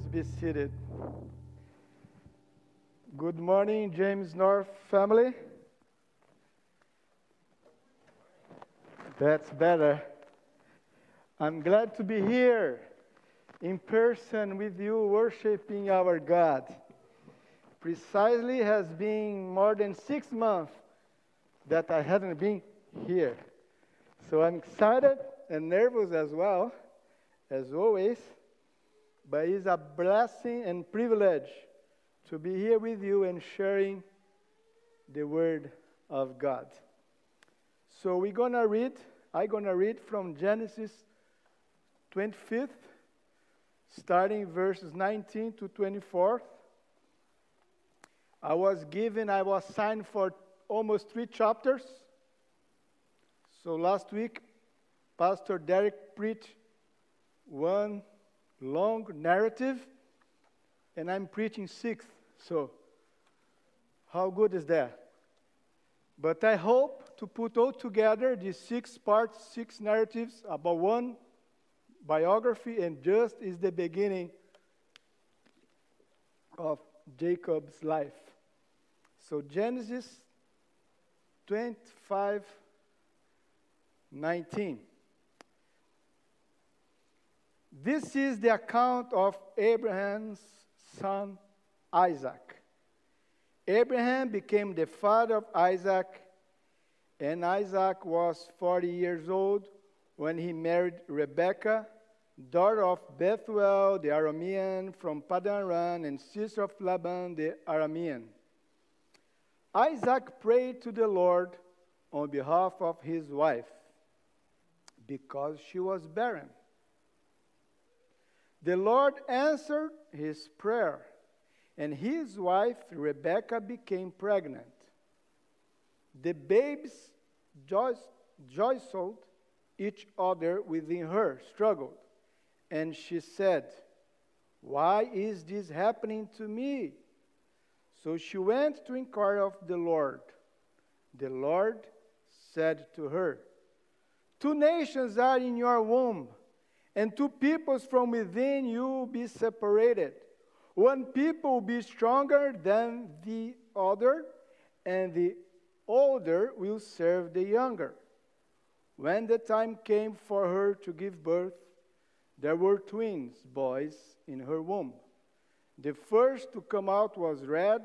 Please be seated. Good morning, James North family. That's better. I'm glad to be here in person with you, worshiping our God. Precisely has been more than six months that I haven't been here. So I'm excited and nervous as well, as always. But it's a blessing and privilege to be here with you and sharing the Word of God. So we're going to read, I'm going to read from Genesis 25th, starting verses 19 to 24. I was given, I was signed for almost three chapters. So last week, Pastor Derek preached one long narrative, and I'm preaching sixth. So, how good is that? But I hope to put all together these six parts, six narratives about one biography, and just is the beginning of Jacob's life. So, Genesis 25 19. This is the account of Abraham's son Isaac. Abraham became the father of Isaac, and Isaac was 40 years old when he married Rebekah, daughter of Bethuel the Aramean from Padan and sister of Laban the Aramean. Isaac prayed to the Lord on behalf of his wife because she was barren. The Lord answered his prayer, and his wife Rebekah became pregnant. The babes jostled each other within her, struggled, and she said, Why is this happening to me? So she went to inquire of the Lord. The Lord said to her, Two nations are in your womb and two peoples from within you will be separated. One people will be stronger than the other, and the older will serve the younger. When the time came for her to give birth, there were twins, boys, in her womb. The first to come out was red,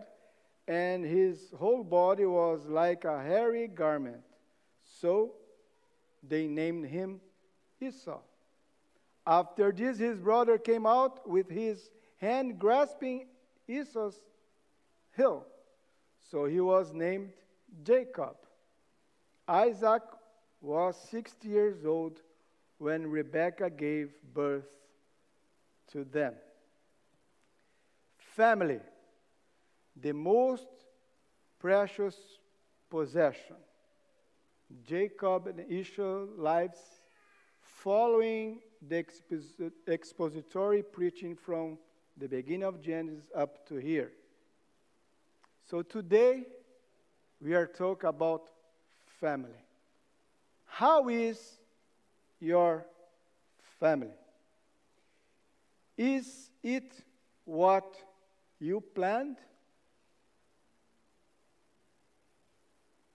and his whole body was like a hairy garment. So they named him Esau. After this, his brother came out with his hand grasping Esau's heel. So he was named Jacob. Isaac was 60 years old when Rebekah gave birth to them. Family, the most precious possession. Jacob and Esau's lives following the expository preaching from the beginning of Genesis up to here. So today we are talking about family. How is your family? Is it what you planned?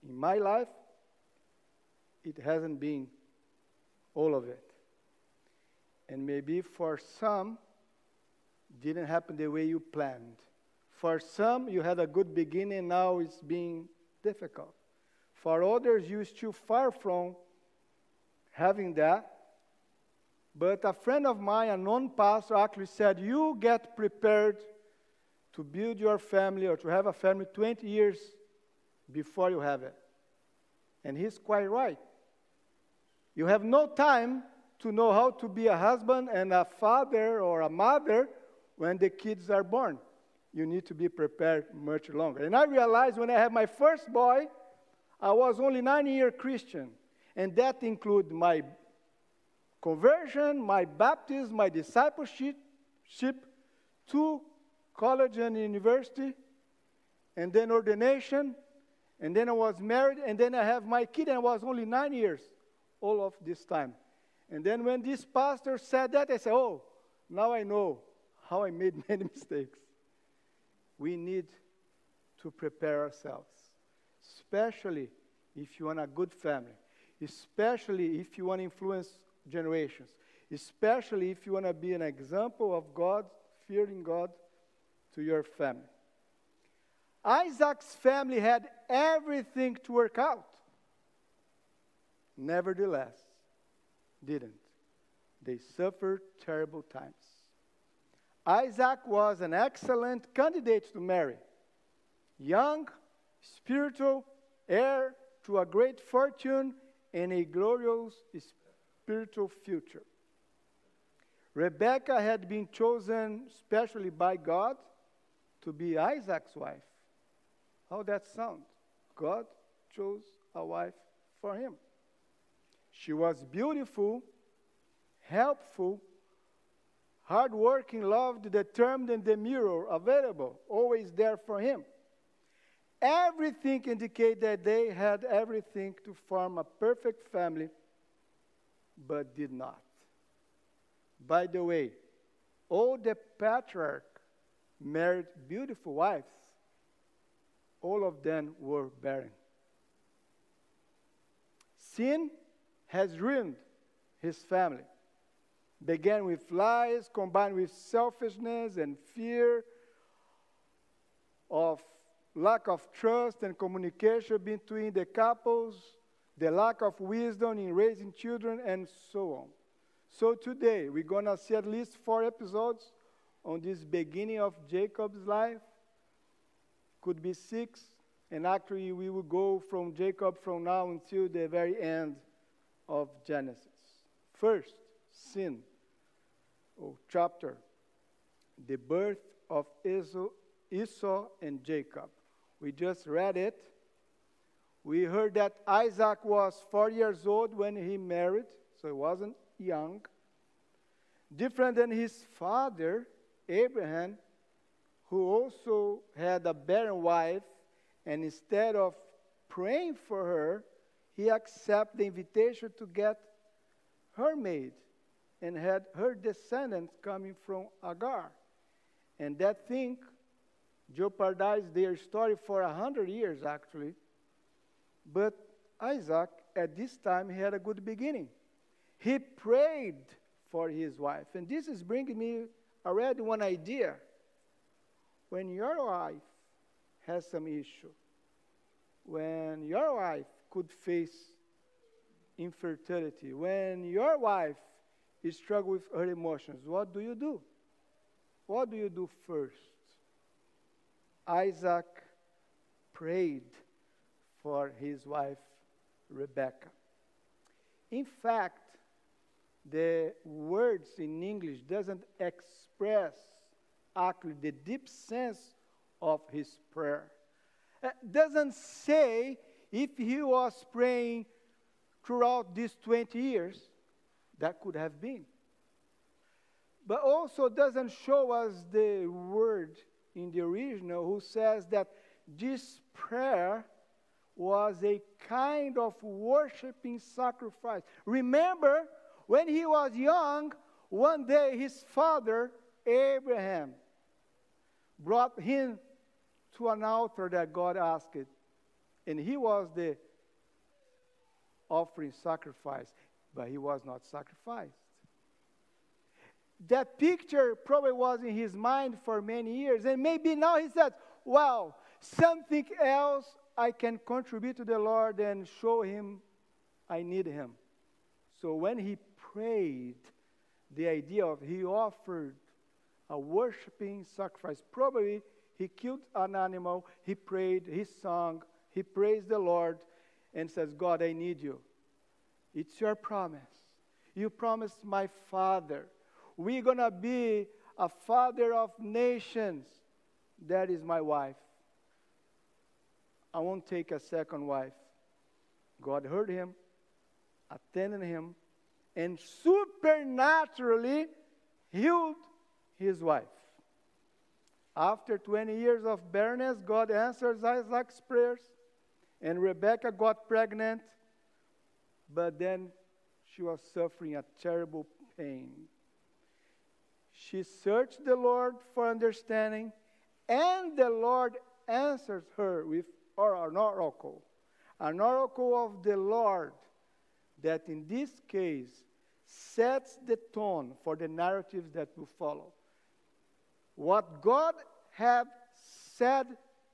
In my life, it hasn't been all of it. And maybe for some, didn't happen the way you planned. For some, you had a good beginning, now it's being difficult. For others, you're still far from having that. But a friend of mine, a non pastor, actually said, You get prepared to build your family or to have a family 20 years before you have it. And he's quite right. You have no time to know how to be a husband and a father or a mother when the kids are born. You need to be prepared much longer. And I realized when I had my first boy, I was only nine year Christian. And that included my conversion, my baptism, my discipleship, to college and university, and then ordination, and then I was married, and then I have my kid, and I was only nine years all of this time. And then when this pastor said that, I said, oh, now I know how I made many mistakes. We need to prepare ourselves, especially if you want a good family, especially if you want to influence generations, especially if you want to be an example of God, fearing God to your family. Isaac's family had everything to work out. Nevertheless, didn't. They suffered terrible times. Isaac was an excellent candidate to marry. Young, spiritual, heir to a great fortune and a glorious spiritual future. Rebekah had been chosen specially by God to be Isaac's wife. How that sound? God chose a wife for him. She was beautiful, helpful, hardworking, loved, determined, and demure, available, always there for him. Everything indicated that they had everything to form a perfect family, but did not. By the way, all the patriarch married beautiful wives. All of them were barren. Sin has ruined his family. Began with lies combined with selfishness and fear of lack of trust and communication between the couples, the lack of wisdom in raising children, and so on. So today, we're to see at least four episodes on this beginning of Jacob's life. Could be six, and actually, we will go from Jacob from now until the very end of Genesis. First, sin, or chapter, the birth of Esau and Jacob. We just read it. We heard that Isaac was four years old when he married, so he wasn't young. Different than his father, Abraham, who also had a barren wife, and instead of praying for her, he accepted the invitation to get her maid and had her descendants coming from Agar. And that thing jeopardized their story for a hundred years, actually. But Isaac, at this time, he had a good beginning. He prayed for his wife. And this is bringing me already one idea. When your wife has some issue, when your wife could face infertility, when your wife is struggling with her emotions, what do you do? What do you do first? Isaac prayed for his wife Rebecca. In fact, the words in English doesn't express actually the deep sense of his prayer. It doesn't say if he was praying throughout these 20 years, that could have been. But also doesn't show us the word in the original who says that this prayer was a kind of worshiping sacrifice. Remember, when he was young, one day his father, Abraham, brought him to an altar that God asked, and he was the offering sacrifice, but he was not sacrificed. That picture probably was in his mind for many years, and maybe now he says, Wow, something else I can contribute to the Lord and show him I need him. So when he prayed, the idea of he offered a worshiping sacrifice. Probably he killed an animal, he prayed, he sung, he praised the Lord, and says, God, I need you. It's your promise. You promised my father. We're going to be a father of nations. That is my wife. I won't take a second wife. God heard him, attended him, and supernaturally healed his wife. After 20 years of barrenness, God answers Isaac's prayers, and Rebecca got pregnant, but then she was suffering a terrible pain. She searched the Lord for understanding, and the Lord answers her with an oracle, an oracle of the Lord that in this case sets the tone for the narratives that will follow. What God had said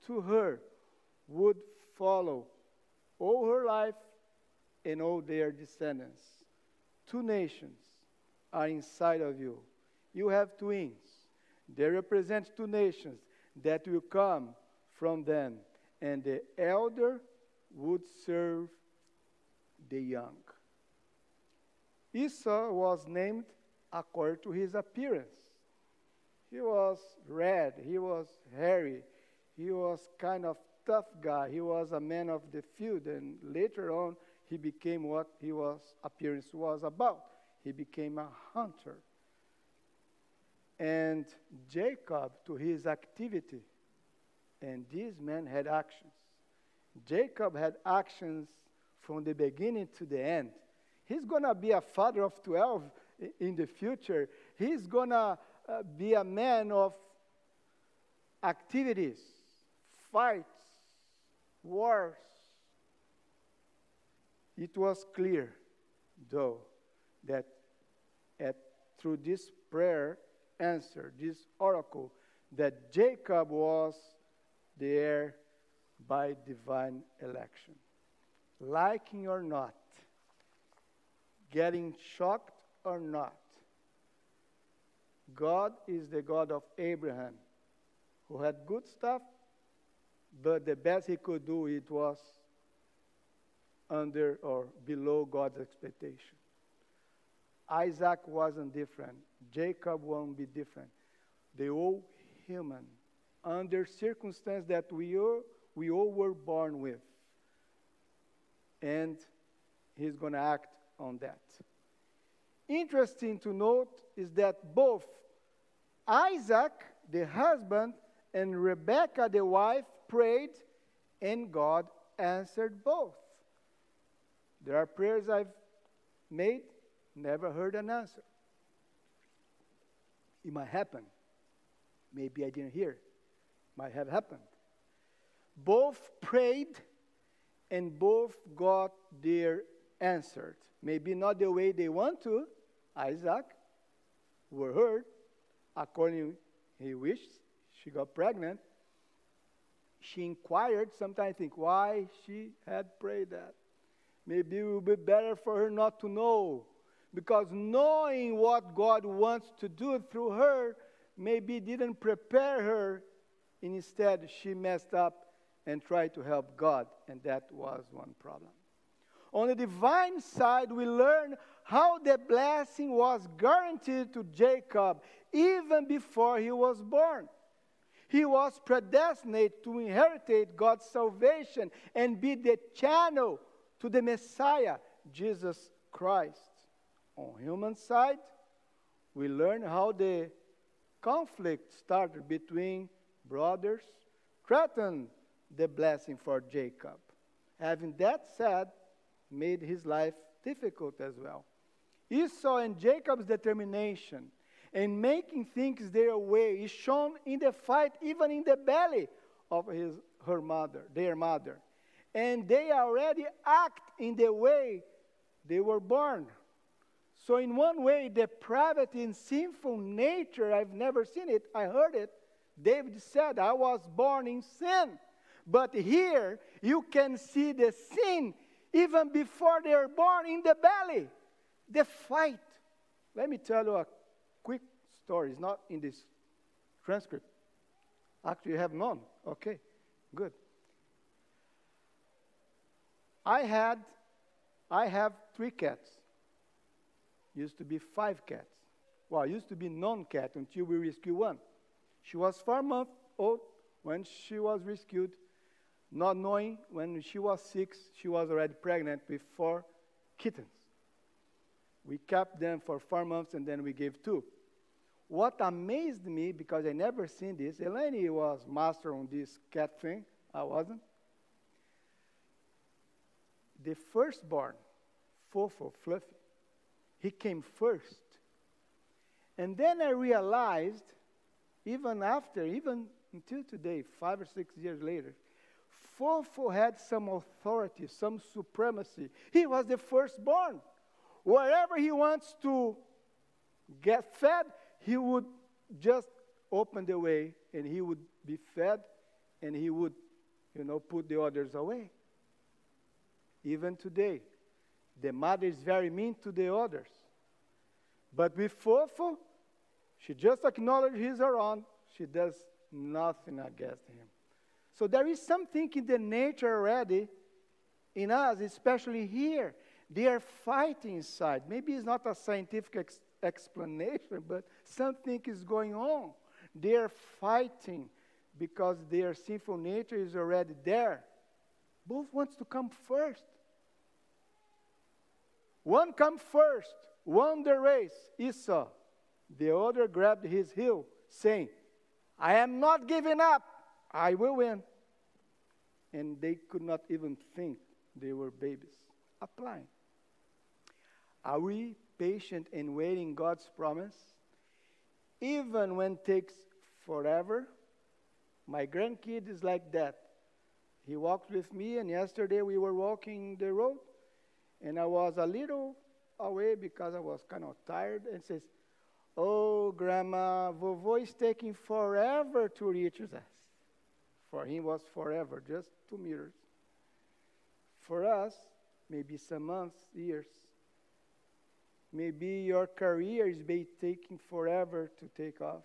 to her would follow all her life and all their descendants. Two nations are inside of you. You have twins. They represent two nations that will come from them, and the elder would serve the young. Esau was named according to his appearance. He was red, he was hairy, he was kind of tough guy. He was a man of the field, and later on, he became what he was appearance was about. He became a hunter. And Jacob to his activity, and this man had actions. Jacob had actions from the beginning to the end. He's to be a father of 12 in the future. He's to uh, be a man of activities, fights, wars. It was clear, though, that at, through this prayer answer, this oracle, that Jacob was the heir by divine election. Liking or not, getting shocked or not, God is the God of Abraham, who had good stuff but the best he could do it was under or below God's expectation. Isaac wasn't different. Jacob won't be different. They all human, under circumstances that we all, we all were born with. And he's going to act on that. Interesting to note is that both Isaac, the husband, and Rebekah, the wife, prayed, and God answered both. There are prayers I've made, never heard an answer. It might happen. Maybe I didn't hear. Might have happened. Both prayed and both got their answered. Maybe not the way they want to. Isaac were heard according he wished. She got pregnant she inquired, sometimes I think why she had prayed that. Maybe it would be better for her not to know. Because knowing what God wants to do through her maybe didn't prepare her. Instead, she messed up and tried to help God, and that was one problem. On the divine side, we learn how the blessing was guaranteed to Jacob even before he was born. He was predestined to inherit God's salvation and be the channel to the Messiah, Jesus Christ. On human side, we learn how the conflict started between brothers, threatened the blessing for Jacob. Having that said, made his life difficult as well. Esau and Jacob's determination and making things their way is shown in the fight, even in the belly of his, her mother, their mother. And they already act in the way they were born. So, in one way, depravity and sinful nature, I've never seen it, I heard it. David said, I was born in sin. But here, you can see the sin even before they are born in the belly. The fight. Let me tell you a story. It's not in this transcript. Actually, you have none. Okay, good. I had, I have three cats. Used to be five cats. Well, used to be non-cat until we rescued one. She was four months old when she was rescued, not knowing when she was six, she was already pregnant with four kittens. We kept them for four months and then we gave two. What amazed me, because I never seen this, Eleni was master on this cat thing, I wasn't. The firstborn, Fofo, Fluffy, he came first. And then I realized, even after, even until today, five or six years later, Fofo had some authority, some supremacy. He was the firstborn. Wherever he wants to get fed, he would just open the way and he would be fed and he would, you know, put the others away. Even today, the mother is very mean to the others. But with Fofo, she just acknowledges he's around. She does nothing against him. So there is something in the nature already in us, especially here. They are fighting inside. Maybe it's not a scientific ex- explanation, but something is going on. They are fighting because their sinful nature is already there. Both wants to come first. One come first, won the race, Esau. The other grabbed his heel, saying, I am not giving up. I will win. And they could not even think they were babies. Applying. Are we patient in waiting God's promise? Even when it takes forever? My grandkid is like that. He walked with me, and yesterday we were walking the road, and I was a little away because I was kind of tired, and says, Oh, Grandma, Vovo is taking forever to reach us. For him was forever, just two meters. For us, maybe some months, years. Maybe your career is taking forever to take off.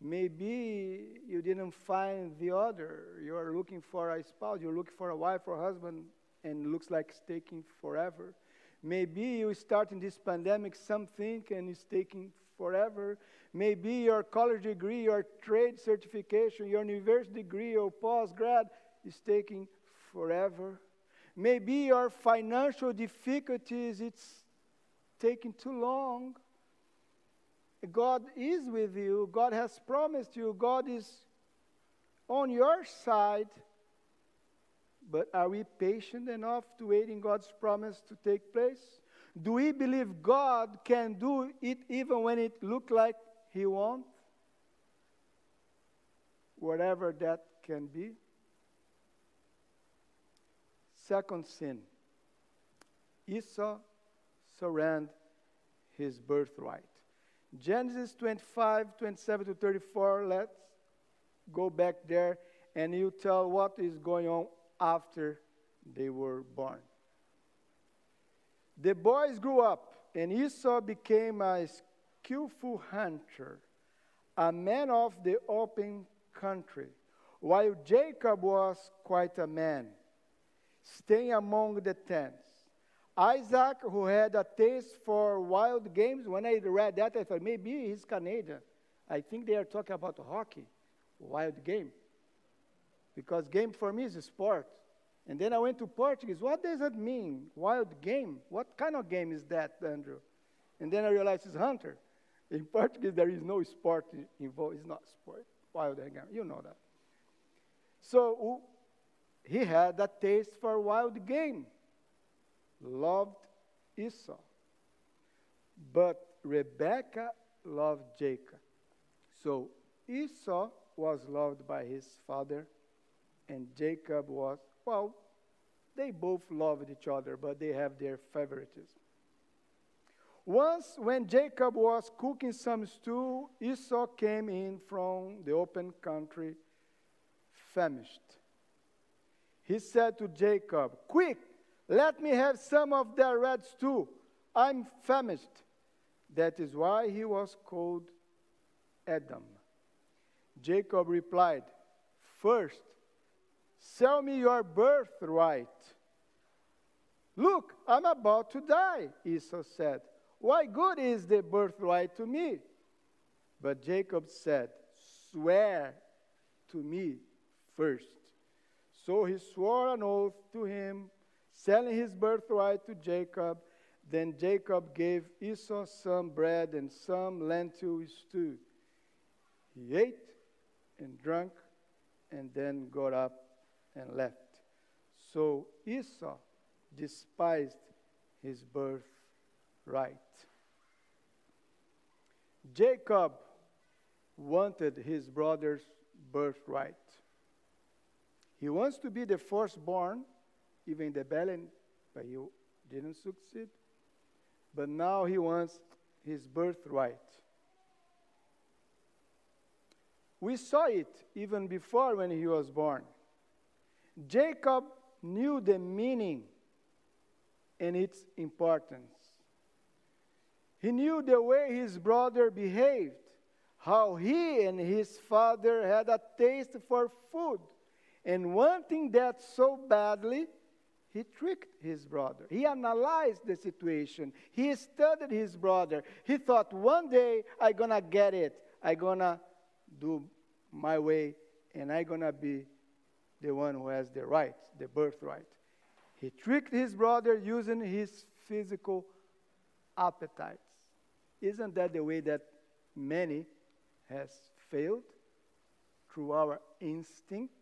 Maybe you didn't find the other. You're looking for a spouse, you're looking for a wife or husband, and looks like it's taking forever. Maybe you start in this pandemic something and it's taking forever. Maybe your college degree, your trade certification, your university degree or postgrad is taking forever. Maybe your financial difficulties, it's taking too long. God is with you. God has promised you. God is on your side. But are we patient enough to wait in God's promise to take place? Do we believe God can do it even when it looks like He won't? Whatever that can be. Second sin Esau surrendered his birthright. Genesis 25, 27 to 34, let's go back there and you tell what is going on after they were born. The boys grew up, and Esau became a skillful hunter, a man of the open country, while Jacob was quite a man, staying among the tents. Isaac, who had a taste for wild games, when I read that, I thought maybe he's Canadian. I think they are talking about hockey, wild game. Because game for me is a sport. And then I went to Portuguese. What does that mean? Wild game? What kind of game is that, Andrew? And then I realized it's hunter. In Portuguese, there is no sport involved. It's not sport. Wild game. You know that. So he had a taste for wild game. Loved Esau. But Rebekah loved Jacob. So Esau was loved by his father, and Jacob was well, they both loved each other, but they have their favoritism. Once, when Jacob was cooking some stew, Esau came in from the open country, famished. He said to Jacob, Quick, let me have some of that red stew. I'm famished. That is why he was called Edom. Jacob replied, First, Sell me your birthright. Look, I'm about to die, Esau said. Why good is the birthright to me? But Jacob said, Swear to me first. So he swore an oath to him, selling his birthright to Jacob. Then Jacob gave Esau some bread and some lentil stew. He ate and drank and then got up and left. So Esau despised his birthright. Jacob wanted his brother's birthright. He wants to be the firstborn, even the belly, but he didn't succeed. But now he wants his birthright. We saw it even before when he was born. Jacob knew the meaning and its importance. He knew the way his brother behaved, how he and his father had a taste for food, and wanting that so badly, he tricked his brother. He analyzed the situation. He studied his brother. He thought, one day I'm going to get it. I'm going to do my way, and I'm going to be the one who has the right, the birthright. He tricked his brother using his physical appetites. Isn't that the way that many has failed? Through our instinct,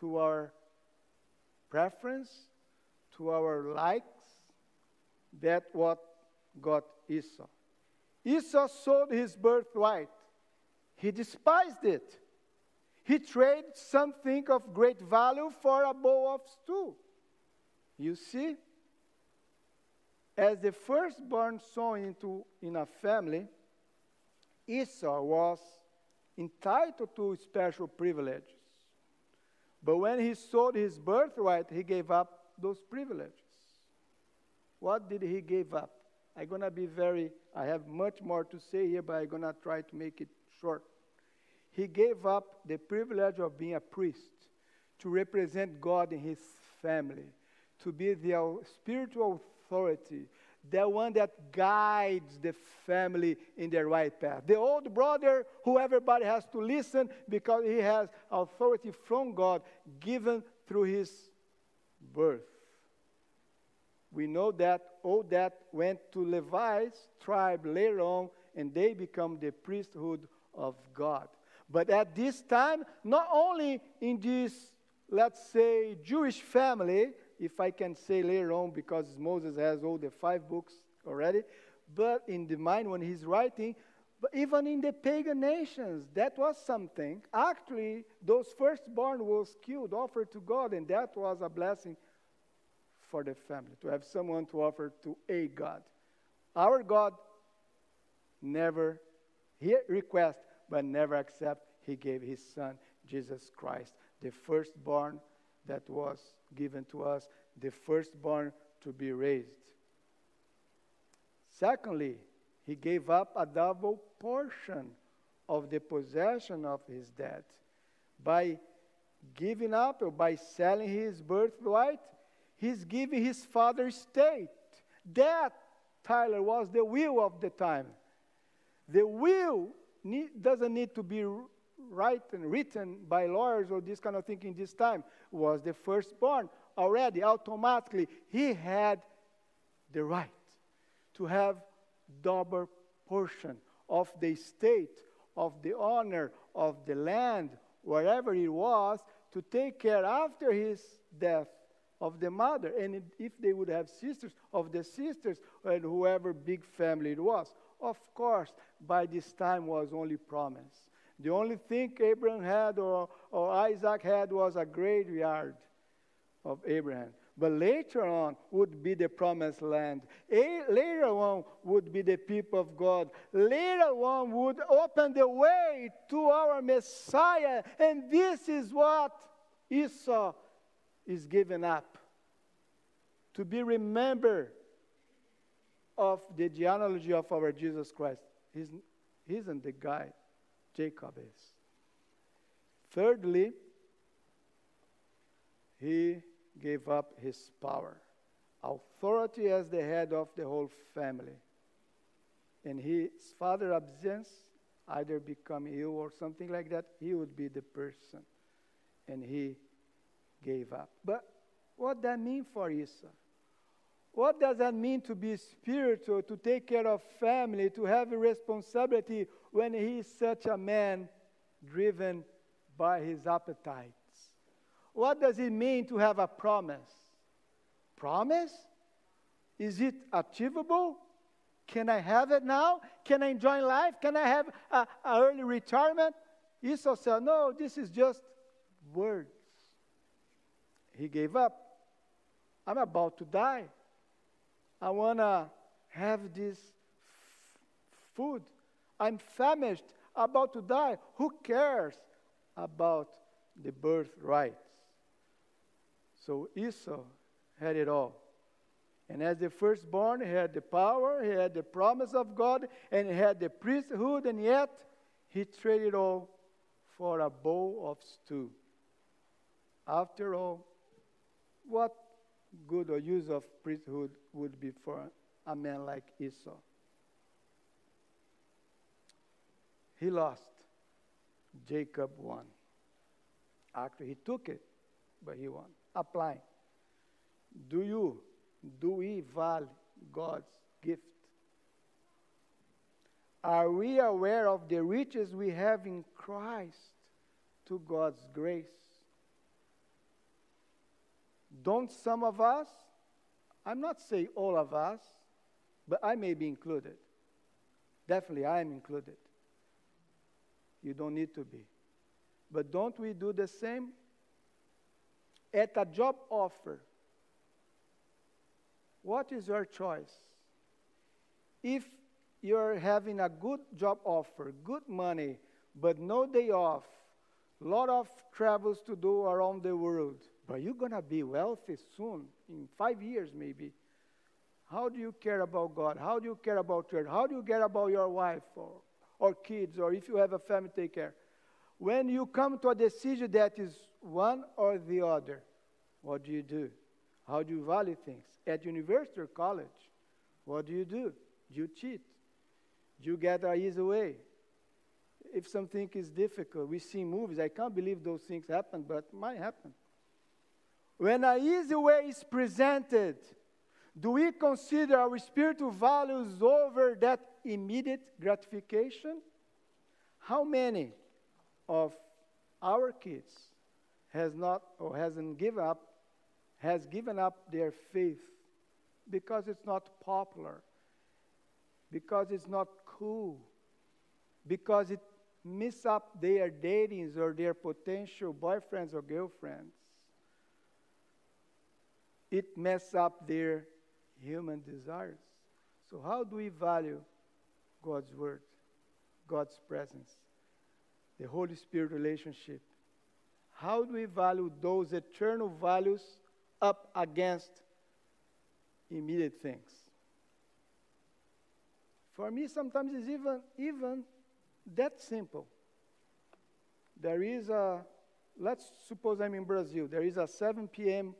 to our preference, to our likes. That what got Esau. Esau sold his birthright he despised it. He traded something of great value for a bowl of stew. You see? As the firstborn son into, in a family, Esau was entitled to special privileges. But when he sold his birthright, he gave up those privileges. What did he give up? I'm going to be very, I have much more to say here, but I'm going to try to make it short. He gave up the privilege of being a priest to represent God in his family, to be the spiritual authority, the one that guides the family in the right path. The old brother who everybody has to listen because he has authority from God given through his birth. We know that all that went to Levi's tribe later on, and they become the priesthood of God. But at this time, not only in this, let's say, Jewish family, if I can say later on, because Moses has all the five books already, but in the mind when he's writing, but even in the pagan nations, that was something. Actually, those firstborn was killed, offered to God, and that was a blessing for the family to have someone to offer to a God. Our God never he request but never accept. He gave his son, Jesus Christ, the firstborn that was given to us, the firstborn to be raised. Secondly, he gave up a double portion of the possession of his debt by giving up or by selling his birthright. He's giving his father's estate. That, Tyler, was the will of the time. The will need, doesn't need to be written, written by lawyers or this kind of thing in this time. Was the firstborn already automatically he had the right to have double portion of the estate, of the honor, of the land, wherever it was, to take care after his death of the mother, and if they would have sisters, of the sisters, and whoever big family it was. Of course, by this time was only promise. The only thing Abraham had or, or Isaac had was a graveyard of Abraham. But later on would be the promised land. A, later on would be the people of God. Later on would open the way to our Messiah. And this is what Esau is giving up to be remembered of the genealogy of our Jesus Christ. He isn't the guy Jacob is. Thirdly, he gave up his power, authority as the head of the whole family. In his father's absence, either become ill or something like that, he would be the person. And he gave up. But what that mean for Esau? What does that mean to be spiritual, to take care of family, to have a responsibility when he is such a man driven by his appetites? What does it mean to have a promise? Promise? Is it achievable? Can I have it now? Can I enjoy life? Can I have an early retirement? Esau said, No, this is just words. He gave up. I'm about to die. I want to have this f- food. I'm famished, about to die. Who cares about the birthright? So Esau had it all. And as the firstborn, he had the power, he had the promise of God, and he had the priesthood, and yet he traded all for a bowl of stew. After all, what good or use of priesthood would be for a man like Esau? He lost. Jacob won. Actually, he took it, but he won. Apply. Do you, do we value God's gift? Are we aware of the riches we have in Christ to God's grace? Don't some of us, I'm not saying all of us, but I may be included. Definitely, I am included. You don't need to be. But don't we do the same? At a job offer, what is your choice? If you're having a good job offer, good money, but no day off, lot of travels to do around the world, but you're going to be wealthy soon, in five years maybe. How do you care about God? How do you care about church? How do you care about your wife or, or kids, or if you have a family, take care? When you come to a decision that is one or the other, what do you do? How do you value things? At university or college, what do you do? Do you cheat? Do you get an easy way? If something is difficult, we see movies. I can't believe those things happen, but might happen. When an easy way is presented, do we consider our spiritual values over that immediate gratification? How many of our kids has not or hasn't given up has given up their faith because it's not popular, because it's not cool, because it miss up their datings or their potential boyfriends or girlfriends. It mess up their human desires. So how do we value God's word, God's presence, the Holy Spirit relationship? How do we value those eternal values up against immediate things? For me, sometimes it's even, even that simple. There is a, let's suppose I'm in Brazil, there is a 7 p.m.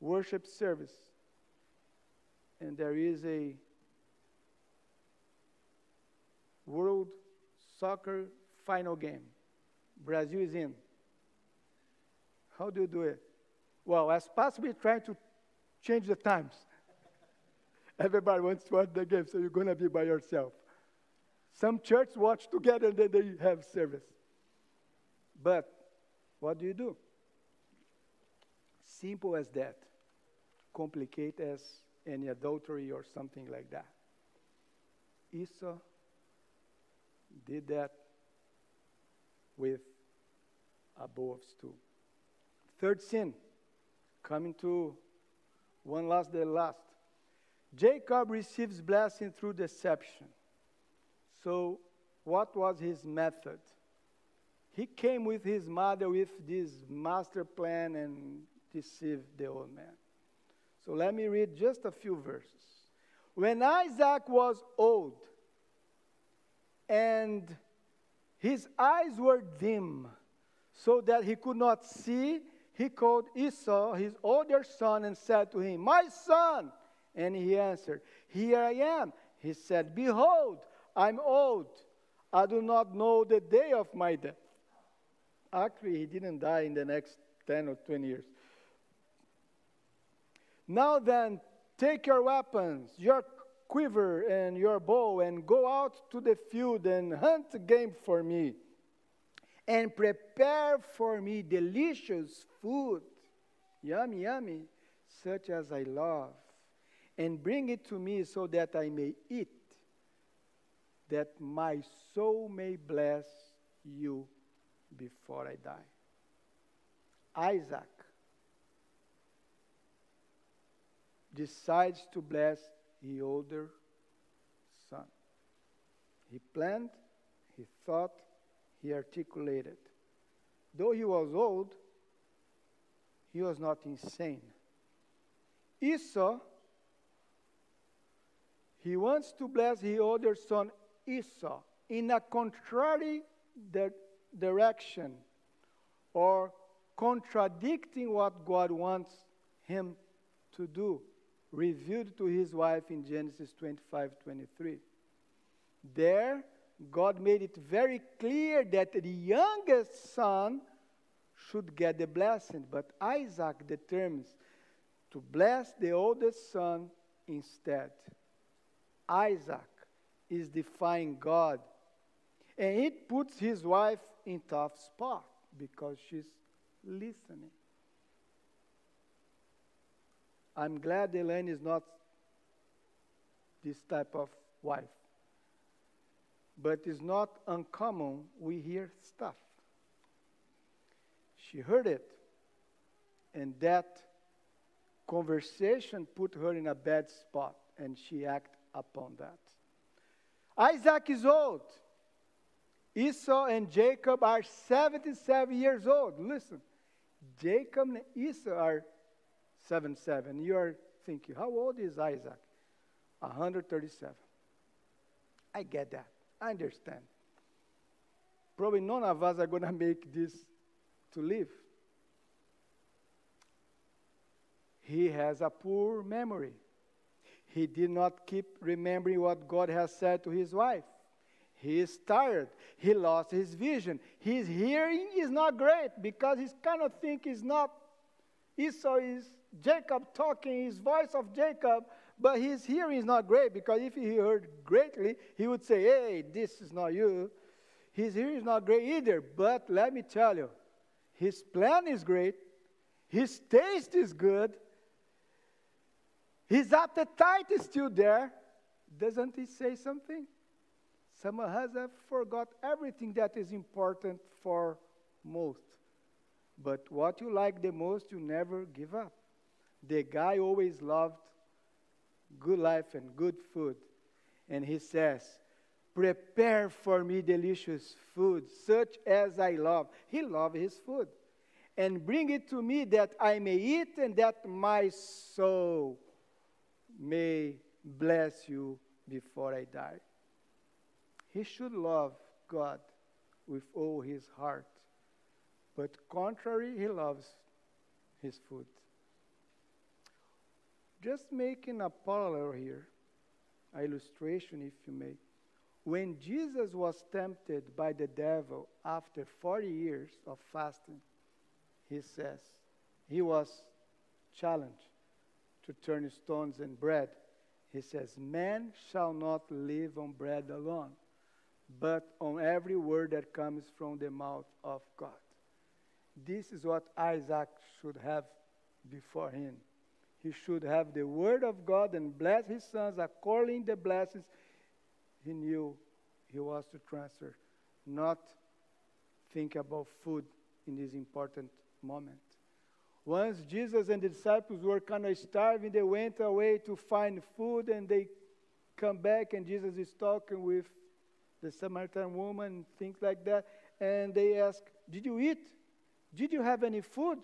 worship service, and there is a World Soccer final game. Brazil is in. How do you do it? Well, as possibly trying to change the times. Everybody wants to watch the game, so you're going to be by yourself. Some churches watch together and then they have service. But what do you do? Simple as that. Complicate as any adultery or something like that. Esau did that with a bow of stew. Third sin, coming to one last, the last. Jacob receives blessing through deception. So, what was his method? He came with his mother with this master plan and deceived the old man. So, let me read just a few verses. When Isaac was old and his eyes were dim, so that he could not see, he called Esau, his older son, and said to him, My son! And he answered, Here I am. He said, Behold, I'm old. I do not know the day of my death. Actually, he didn't die in the next 10 or 20 years. Now then, take your weapons, your quiver and your bow, and go out to the field and hunt game for me. And prepare for me delicious food, yummy, yummy, such as I love. And bring it to me so that I may eat that my soul may bless you before I die. Isaac decides to bless his older son. He planned, he thought, he articulated. Though he was old, he was not insane. Esau, he wants to bless his older son Esau in a contrary di- direction or contradicting what God wants him to do, revealed to his wife in Genesis 25 23. There, God made it very clear that the youngest son should get the blessing, but Isaac determines to bless the oldest son instead. Isaac is defying God, and it puts his wife in tough spot because she's listening. I'm glad Elaine is not this type of wife. But it's not uncommon we hear stuff. She heard it, and that conversation put her in a bad spot, and she acted upon that. Isaac is old. Esau and Jacob are 77 years old. Listen, Jacob and Esau are 77. You are thinking, how old is Isaac? 137. I get that. I understand. Probably none of us are going to make this to live. He has a poor memory. He did not keep remembering what God has said to his wife. He is tired. He lost his vision. His hearing is not great because his kind of think is not Esau is Jacob talking, his voice of Jacob, but his hearing is not great because if he heard greatly, he would say, Hey, this is not you. His hearing is not great either. But let me tell you, his plan is great, his taste is good, his appetite is still there. Doesn't he say something? Some of us have forgot everything that is important for most. But what you like the most, you never give up. The guy always loved good life and good food. And he says, Prepare for me delicious food, such as I love. He loved his food. And bring it to me that I may eat and that my soul may bless you before I die. He should love God with all his heart. But contrary, he loves his food. Just making a parallel here, an illustration, if you may. When Jesus was tempted by the devil after 40 years of fasting, he says, he was challenged to turn stones and bread. He says, Man shall not live on bread alone, but on every word that comes from the mouth of God. This is what Isaac should have before him. He should have the word of God and bless his sons according to the blessings he knew he was to transfer, not think about food in this important moment. Once Jesus and the disciples were kind of starving, they went away to find food and they come back, and Jesus is talking with the Samaritan woman, things like that. And they ask, Did you eat? Did you have any food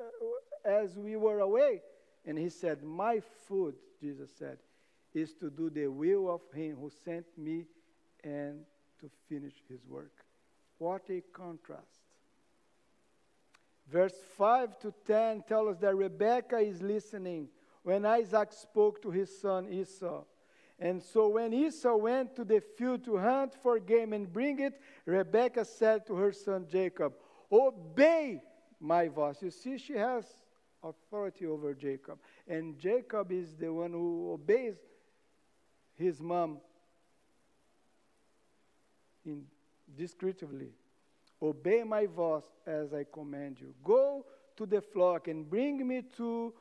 uh, as we were away? And he said, My food, Jesus said, is to do the will of him who sent me and to finish his work. What a contrast. Verse 5 to 10 tell us that Rebekah is listening when Isaac spoke to his son Esau. And so when Esau went to the field to hunt for game and bring it, Rebekah said to her son Jacob, Obey my voice. You see, she has authority over Jacob. And Jacob is the one who obeys his mom indiscreetly. Obey my voice as I command you. Go to the flock and bring me two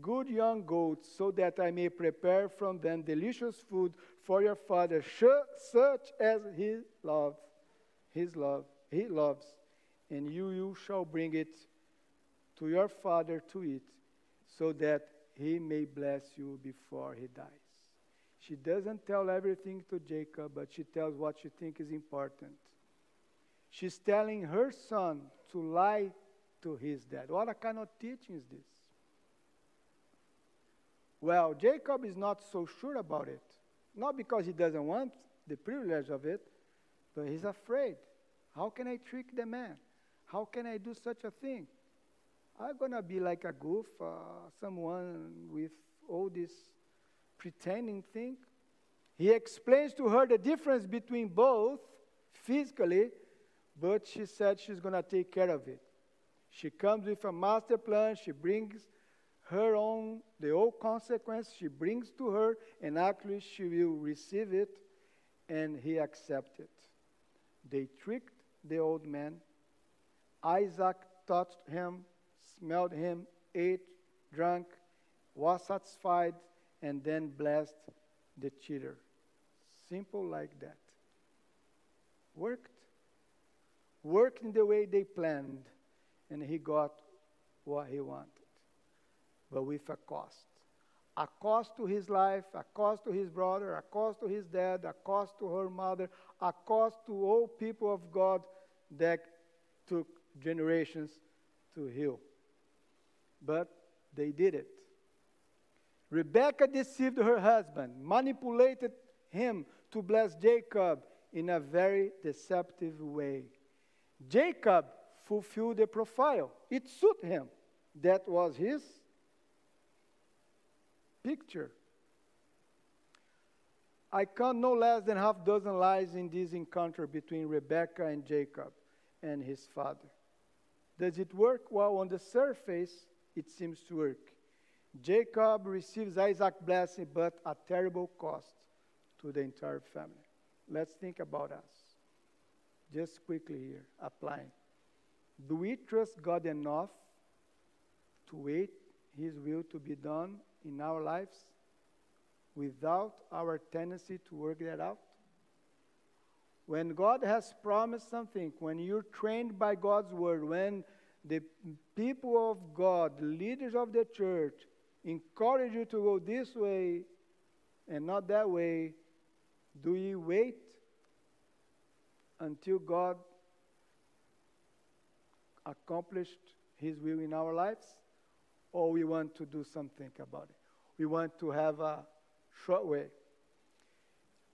good young goats, so that I may prepare from them delicious food for your father, such as he loves, his love, he loves, and you, you shall bring it to your father to eat, so that he may bless you before he dies. She doesn't tell everything to Jacob, but she tells what she thinks is important. She's telling her son to lie to his dad. What a kind of teaching is this? Well, Jacob is not so sure about it. Not because he doesn't want the privilege of it, but he's afraid. How can I trick the man? How can I do such a thing? I'm going to be like a goof, uh, someone with all this pretending thing. He explains to her the difference between both physically, but she said she's going to take care of it. She comes with a master plan, she brings her own, the old consequence she brings to her, and actually she will receive it, and he accepts it. They tricked the old man. Isaac touched him, smelled him, ate, drank, was satisfied, and then blessed the cheater. Simple like that. Worked. Worked in the way they planned, and he got what he wanted but with a cost. A cost to his life, a cost to his brother, a cost to his dad, a cost to her mother, a cost to all people of God that took generations to heal. But they did it. Rebecca deceived her husband, manipulated him to bless Jacob in a very deceptive way. Jacob fulfilled the profile, it suited him. That was his picture. I count no less than half dozen lies in this encounter between Rebekah and Jacob and his father. Does it work? Well, on the surface, it seems to work. Jacob receives Isaac's blessing, but a terrible cost to the entire family. Let's think about us. Just quickly here, applying. Do we trust God enough to wait His will to be done in our lives without our tendency to work that out? When God has promised something, when you're trained by God's word, when the people of God, the leaders of the church, encourage you to go this way and not that way, do you wait until God accomplished His will in our lives? or we want to do something about it. We want to have a short way.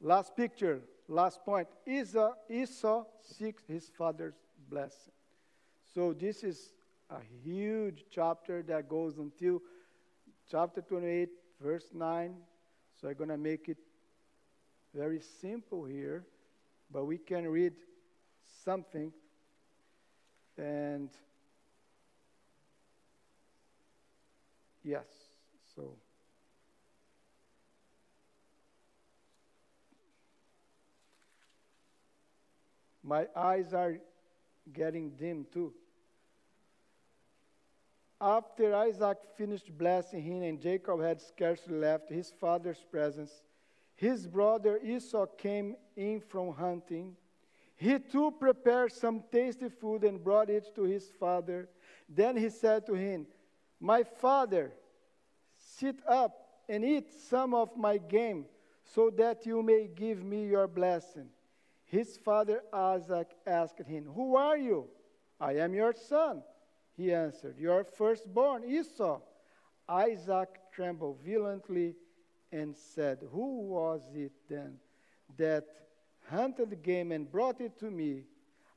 Last picture, last point. Esau, Esau seeks his father's blessing. So this is a huge chapter that goes until chapter 28, verse 9. So I'm going to make it very simple here, but we can read something and Yes. So. My eyes are getting dim too. After Isaac finished blessing him and Jacob had scarcely left his father's presence, his brother Esau came in from hunting. He too prepared some tasty food and brought it to his father. Then he said to him, my father, sit up and eat some of my game, so that you may give me your blessing. His father Isaac asked him, Who are you? I am your son. He answered, Your firstborn, Esau. Isaac trembled violently and said, Who was it then that hunted the game and brought it to me?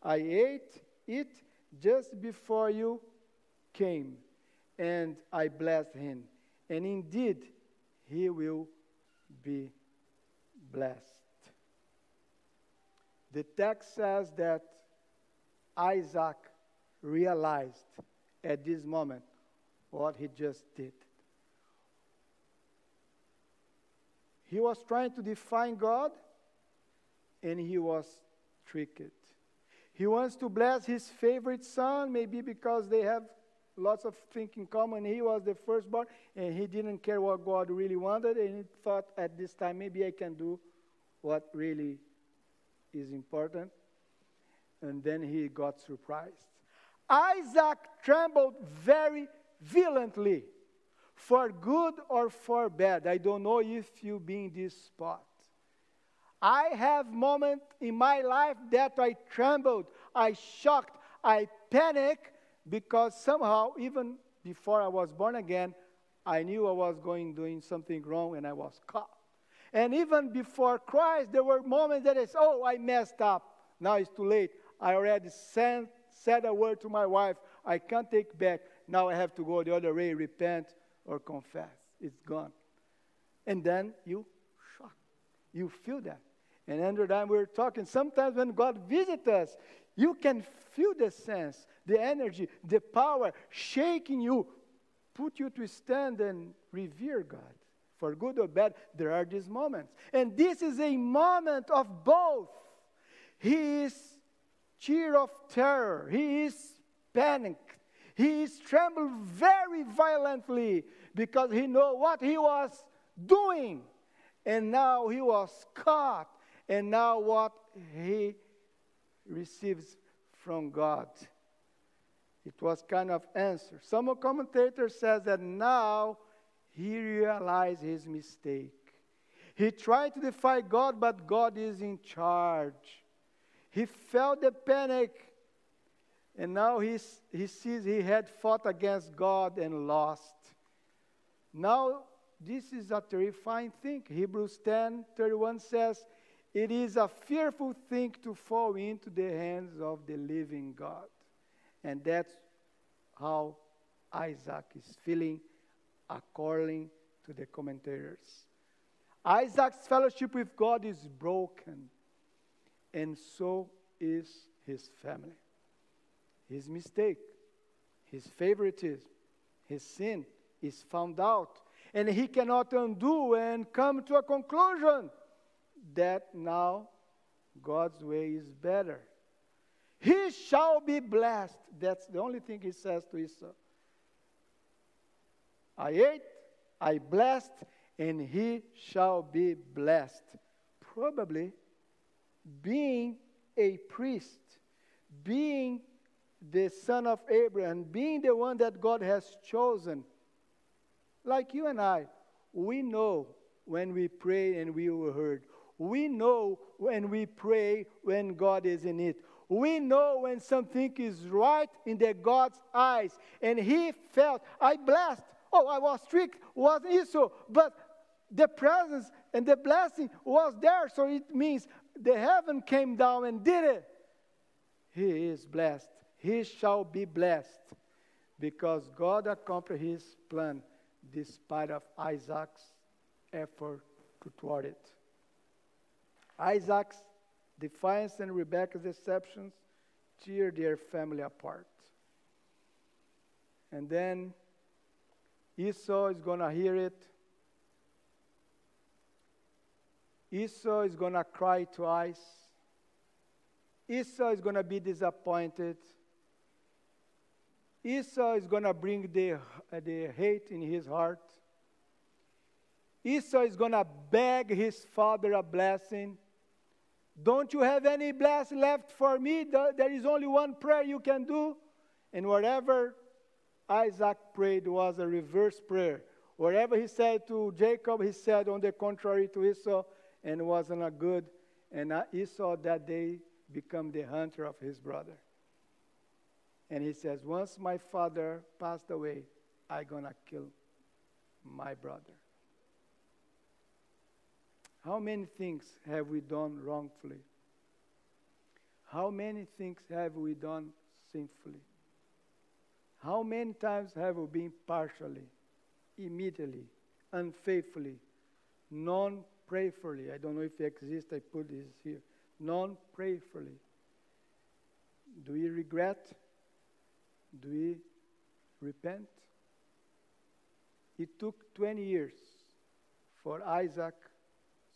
I ate it just before you came and I blessed him. And indeed, he will be blessed. The text says that Isaac realized at this moment what he just did. He was trying to define God, and he was tricked. He wants to bless his favorite son, maybe because they have lots of things in common. He was the firstborn, and he didn't care what God really wanted, and he thought at this time maybe I can do what really is important. And then he got surprised. Isaac trembled very violently, for good or for bad. I don't know if you've been in this spot. I have moments in my life that I trembled, I shocked, I panicked because somehow, even before I was born again, I knew I was going doing something wrong and I was caught. And even before Christ, there were moments that I said, Oh, I messed up. Now it's too late. I already sent, said a word to my wife. I can't take back. Now I have to go the other way, repent or confess. It's gone. And then you shock. You feel that. And Andrew and I were talking. Sometimes when God visits us, you can feel the sense, the energy, the power shaking you, put you to stand and revere God. For good or bad, there are these moments. And this is a moment of both. He is cheer of terror. He is panicked. He is trembled very violently because he know what he was doing. And now he was caught. And now what he receives from God. It was kind of answer. Some commentator says that now he realized his mistake. He tried to defy God, but God is in charge. He felt the panic, and now he's, he sees he had fought against God and lost. Now, this is a terrifying thing. Hebrews 10 31 says, It is a fearful thing to fall into the hands of the living God. And that's how Isaac is feeling according to the commentators. Isaac's fellowship with God is broken and so is his family. His mistake, his favoritism, his sin is found out, and he cannot undo and come to a conclusion that now God's way is better. He shall be blessed. That's the only thing he says to Esau. I ate, I blessed, and he shall be blessed. Probably being a priest, being the son of Abraham, being the one that God has chosen, like you and I, we know when we pray and we were heard. We know when we pray when God is in it. We know when something is right in the God's eyes. And he felt, I blessed. Oh, I was wasn't it so? But the presence and the blessing was there. So it means the heaven came down and did it. He is blessed. He shall be blessed because God accomplished his plan despite of Isaac's effort to thwart it. Isaac's defiance and Rebekah's deceptions tear their family apart. And then Esau is going to hear it Esau is going to cry twice. Esau is going to be disappointed. Esau is going to bring the, the hate in his heart. Esau is going to beg his father a blessing. Don't you have any blessing left for me? There is only one prayer you can do. And whatever Isaac prayed was a reverse prayer. Whatever he said to Jacob, he said on the contrary to Esau and wasn't a good. And Esau that day become the hunter of his brother. And he says, once my father passed away, i gonna kill my brother. How many things have we done wrongfully? How many things have we done sinfully? How many times have we been partially, immediately, unfaithfully, non prayerfully. I don't know if it exists, I put this here. Non prayerfully. Do we regret? Do we repent? It took 20 years for Isaac,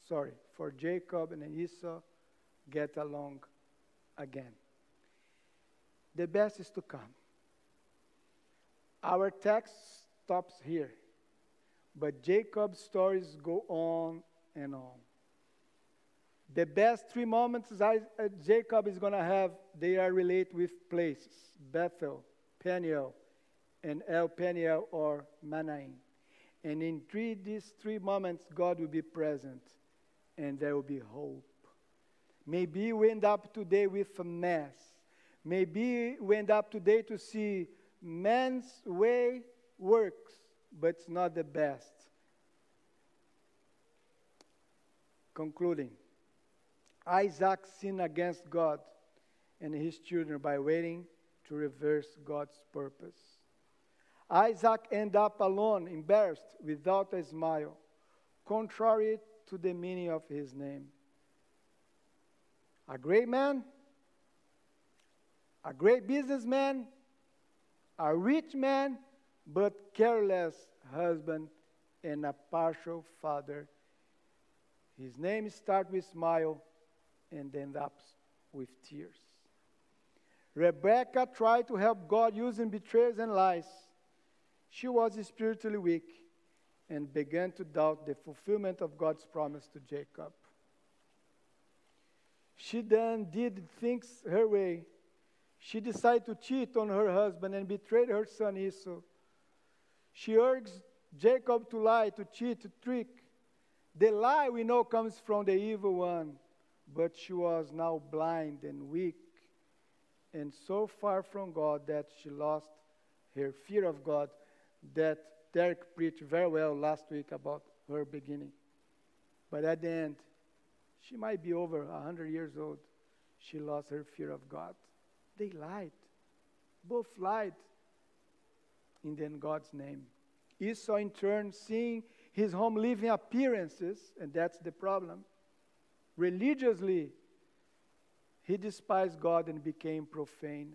sorry, for Jacob and Esau get along again. The best is to come. Our text stops here, but Jacob's stories go on and on. The best three moments uh, Jacob is going to have, they are related with places Bethel, Peniel, and El Peniel or Manaim. And in three, these three moments, God will be present and there will be hope. Maybe we end up today with a mess. Maybe we end up today to see man's way works, but it's not the best. Concluding Isaac sinned against God and his children by waiting to reverse God's purpose. Isaac ended up alone, embarrassed, without a smile, contrary to the meaning of his name. A great man, a great businessman, a rich man, but careless husband and a partial father. His name starts with smile and ends up with tears. Rebecca tried to help God using betrayals and lies. She was spiritually weak and began to doubt the fulfillment of God's promise to Jacob. She then did things her way. She decided to cheat on her husband and betrayed her son Esau. She urged Jacob to lie, to cheat, to trick. The lie we know comes from the evil one, but she was now blind and weak and so far from God that she lost her fear of God that Derek preached very well last week about her beginning. But at the end, she might be over 100 years old. She lost her fear of God. They lied. Both lied in then God's name. Esau, in turn, seeing his home living appearances, and that's the problem, religiously he despised God and became profane.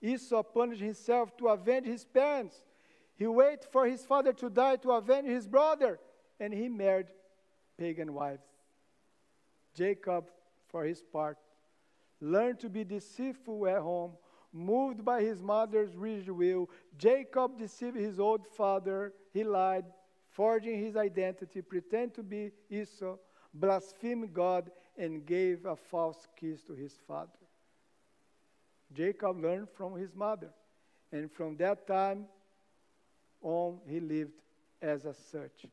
Esau punished himself to avenge his parents. He waited for his father to die to avenge his brother, and he married pagan wives. Jacob, for his part, learned to be deceitful at home, moved by his mother's rigid will. Jacob deceived his old father. He lied, forging his identity, pretended to be Esau, blasphemed God, and gave a false kiss to his father. Jacob learned from his mother, and from that time on, he lived as a such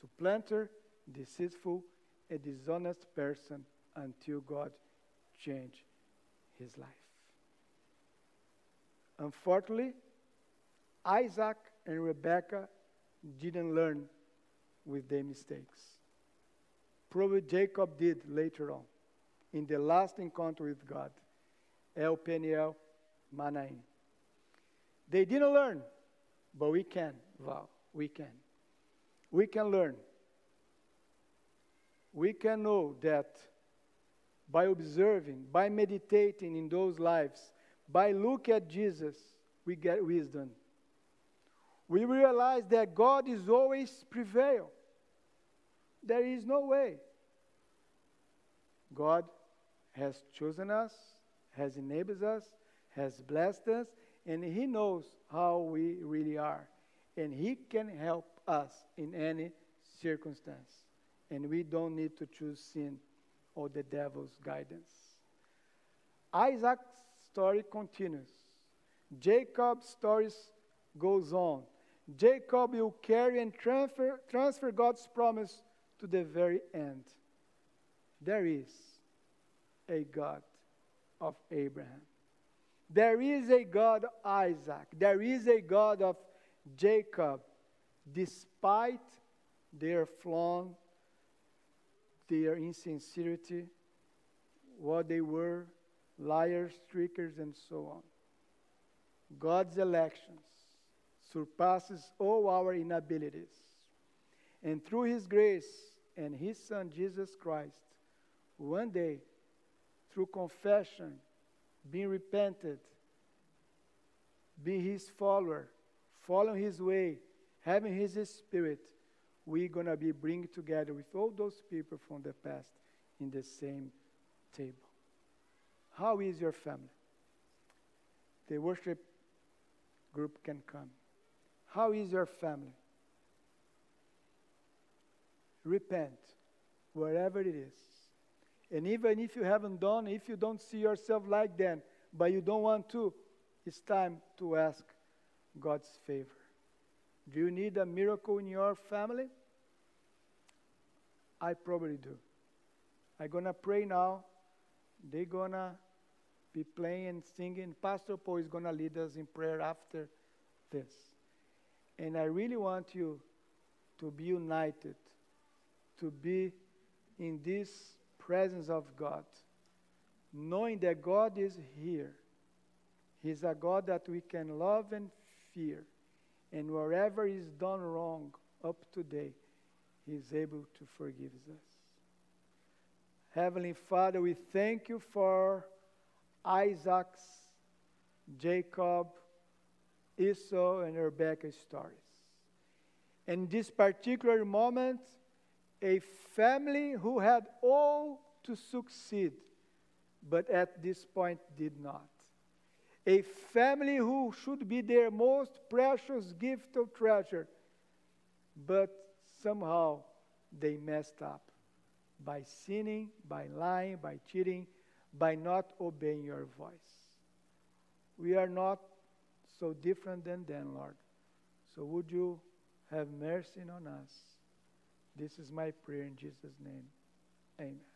supplanter, deceitful, a dishonest person until God changed his life. Unfortunately, Isaac and Rebekah didn't learn with their mistakes. Probably Jacob did later on in the last encounter with God. El Peniel Manaim. They didn't learn, but we can, Val. We can. We can learn. We can know that by observing, by meditating in those lives, by looking at Jesus, we get wisdom. We realize that God is always prevail. There is no way. God has chosen us, has enabled us, has blessed us, and He knows how we really are. And He can help us in any circumstance. And we don't need to choose sin or the devil's guidance. Isaac's story continues. Jacob's story goes on. Jacob will carry and transfer, transfer God's promise to the very end. There is a God of Abraham. There is a God of Isaac. There is a God of Jacob, despite their flaw, their insincerity, what they were, liars, trickers, and so on. God's elections surpasses all our inabilities. And through his grace and his son Jesus Christ, one day, through confession, being repented, being his follower, following his way, having his spirit, we're going to be bringing together with all those people from the past in the same table. How is your family? The worship group can come. How is your family? Repent, wherever it is. And even if you haven't done, if you don't see yourself like them, but you don't want to, it's time to ask God's favor. Do you need a miracle in your family? I probably do. I'm going to pray now. They're going to be playing and singing. Pastor Paul is going to lead us in prayer after this. And I really want you to be united, to be in this presence of God, knowing that God is here. He's a God that we can love and fear. And wherever is done wrong up to today, He's able to forgive us. Heavenly Father, we thank you for Isaac's, Jacob, Esau, and Rebecca's stories. In this particular moment, a family who had all to succeed, but at this point did not. A family who should be their most precious gift of treasure, but somehow they messed up by sinning, by lying, by cheating, by not obeying your voice. We are not so different than them, Lord. So would you have mercy on us? This is my prayer in Jesus' name. Amen.